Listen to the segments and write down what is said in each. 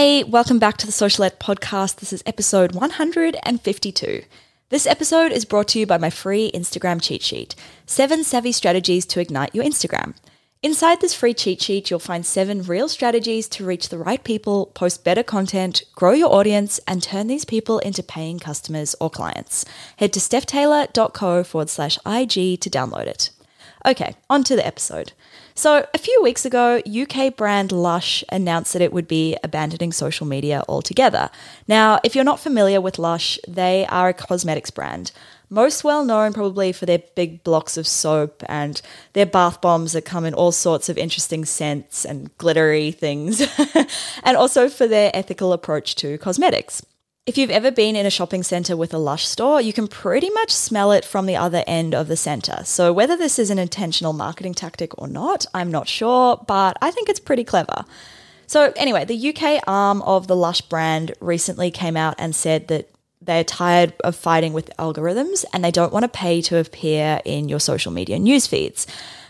Hey, welcome back to the Socialette podcast. This is episode 152. This episode is brought to you by my free Instagram cheat sheet Seven Savvy Strategies to Ignite Your Instagram. Inside this free cheat sheet, you'll find seven real strategies to reach the right people, post better content, grow your audience, and turn these people into paying customers or clients. Head to stephtaylor.co forward slash IG to download it. Okay, on to the episode. So, a few weeks ago, UK brand Lush announced that it would be abandoning social media altogether. Now, if you're not familiar with Lush, they are a cosmetics brand. Most well known probably for their big blocks of soap and their bath bombs that come in all sorts of interesting scents and glittery things, and also for their ethical approach to cosmetics. If you've ever been in a shopping centre with a Lush store, you can pretty much smell it from the other end of the centre. So, whether this is an intentional marketing tactic or not, I'm not sure, but I think it's pretty clever. So, anyway, the UK arm of the Lush brand recently came out and said that they're tired of fighting with algorithms and they don't want to pay to appear in your social media news feeds.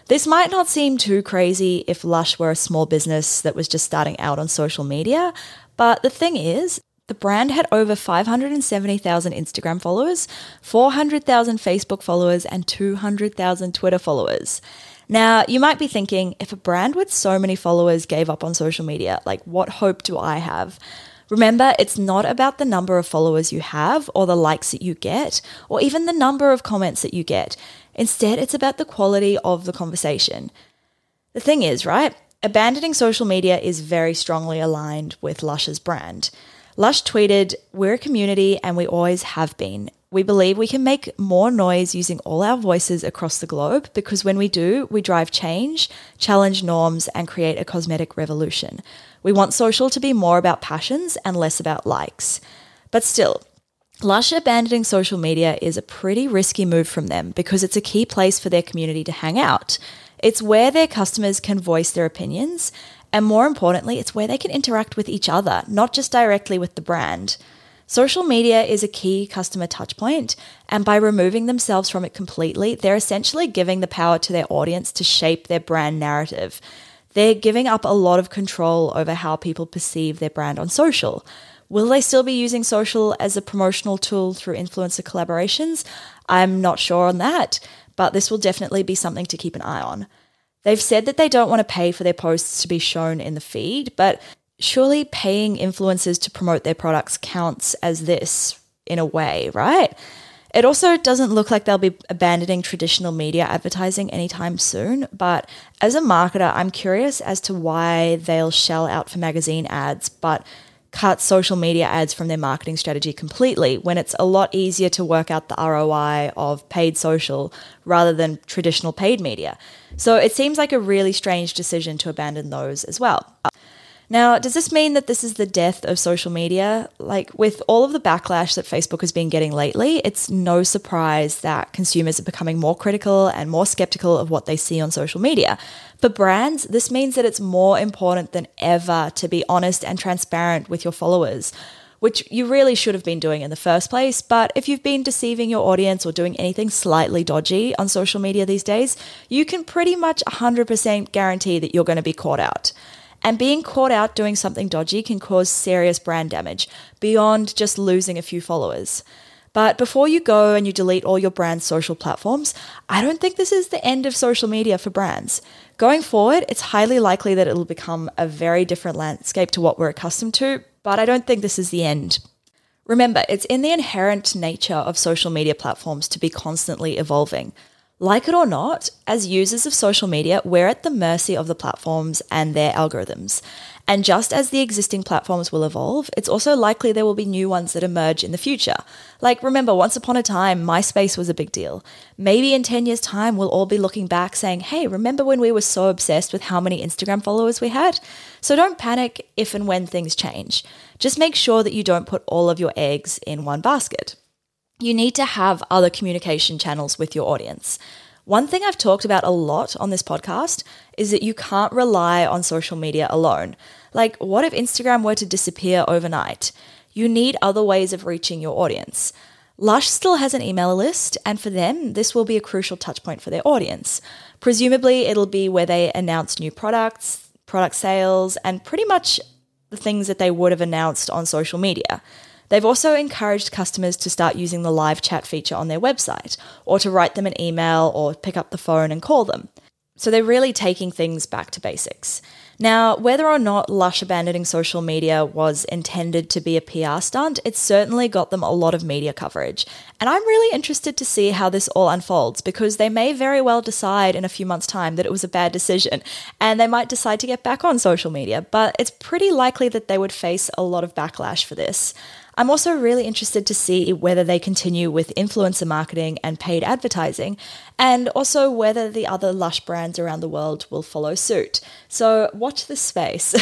This might not seem too crazy if Lush were a small business that was just starting out on social media, but the thing is, the brand had over 570,000 Instagram followers, 400,000 Facebook followers, and 200,000 Twitter followers. Now, you might be thinking, if a brand with so many followers gave up on social media, like what hope do I have? Remember, it's not about the number of followers you have or the likes that you get or even the number of comments that you get. Instead, it's about the quality of the conversation. The thing is, right? Abandoning social media is very strongly aligned with Lush's brand. Lush tweeted, We're a community and we always have been. We believe we can make more noise using all our voices across the globe because when we do, we drive change, challenge norms, and create a cosmetic revolution. We want social to be more about passions and less about likes. But still, Lush abandoning social media is a pretty risky move from them because it's a key place for their community to hang out. It's where their customers can voice their opinions and more importantly, it's where they can interact with each other, not just directly with the brand. Social media is a key customer touchpoint, and by removing themselves from it completely, they're essentially giving the power to their audience to shape their brand narrative. They're giving up a lot of control over how people perceive their brand on social. Will they still be using social as a promotional tool through influencer collaborations? I'm not sure on that, but this will definitely be something to keep an eye on. They've said that they don't want to pay for their posts to be shown in the feed, but surely paying influencers to promote their products counts as this in a way, right? It also doesn't look like they'll be abandoning traditional media advertising anytime soon, but as a marketer, I'm curious as to why they'll shell out for magazine ads, but cut social media ads from their marketing strategy completely when it's a lot easier to work out the ROI of paid social rather than traditional paid media. So it seems like a really strange decision to abandon those as well. Now, does this mean that this is the death of social media? Like, with all of the backlash that Facebook has been getting lately, it's no surprise that consumers are becoming more critical and more skeptical of what they see on social media. For brands, this means that it's more important than ever to be honest and transparent with your followers which you really should have been doing in the first place. But if you've been deceiving your audience or doing anything slightly dodgy on social media these days, you can pretty much 100% guarantee that you're going to be caught out. And being caught out doing something dodgy can cause serious brand damage beyond just losing a few followers. But before you go and you delete all your brand's social platforms, I don't think this is the end of social media for brands. Going forward, it's highly likely that it'll become a very different landscape to what we're accustomed to, but I don't think this is the end. Remember, it's in the inherent nature of social media platforms to be constantly evolving. Like it or not, as users of social media, we're at the mercy of the platforms and their algorithms. And just as the existing platforms will evolve, it's also likely there will be new ones that emerge in the future. Like, remember, once upon a time, MySpace was a big deal. Maybe in 10 years' time, we'll all be looking back saying, hey, remember when we were so obsessed with how many Instagram followers we had? So don't panic if and when things change. Just make sure that you don't put all of your eggs in one basket. You need to have other communication channels with your audience. One thing I've talked about a lot on this podcast is that you can't rely on social media alone. Like, what if Instagram were to disappear overnight? You need other ways of reaching your audience. Lush still has an email list, and for them, this will be a crucial touchpoint for their audience. Presumably, it'll be where they announce new products, product sales, and pretty much the things that they would have announced on social media. They've also encouraged customers to start using the live chat feature on their website, or to write them an email or pick up the phone and call them. So they're really taking things back to basics. Now, whether or not Lush abandoning social media was intended to be a PR stunt, it certainly got them a lot of media coverage. And I'm really interested to see how this all unfolds because they may very well decide in a few months' time that it was a bad decision and they might decide to get back on social media, but it's pretty likely that they would face a lot of backlash for this. I'm also really interested to see whether they continue with influencer marketing and paid advertising, and also whether the other Lush brands around the world will follow suit. So watch space.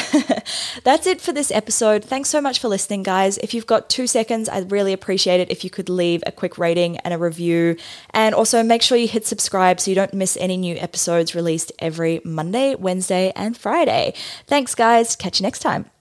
That's it for this episode. Thanks so much for listening, guys. If you've got two seconds, I'd really appreciate it if you could leave a quick rating and a review. And also make sure you hit subscribe so you don't miss any new episodes released every Monday, Wednesday, and Friday. Thanks, guys. Catch you next time.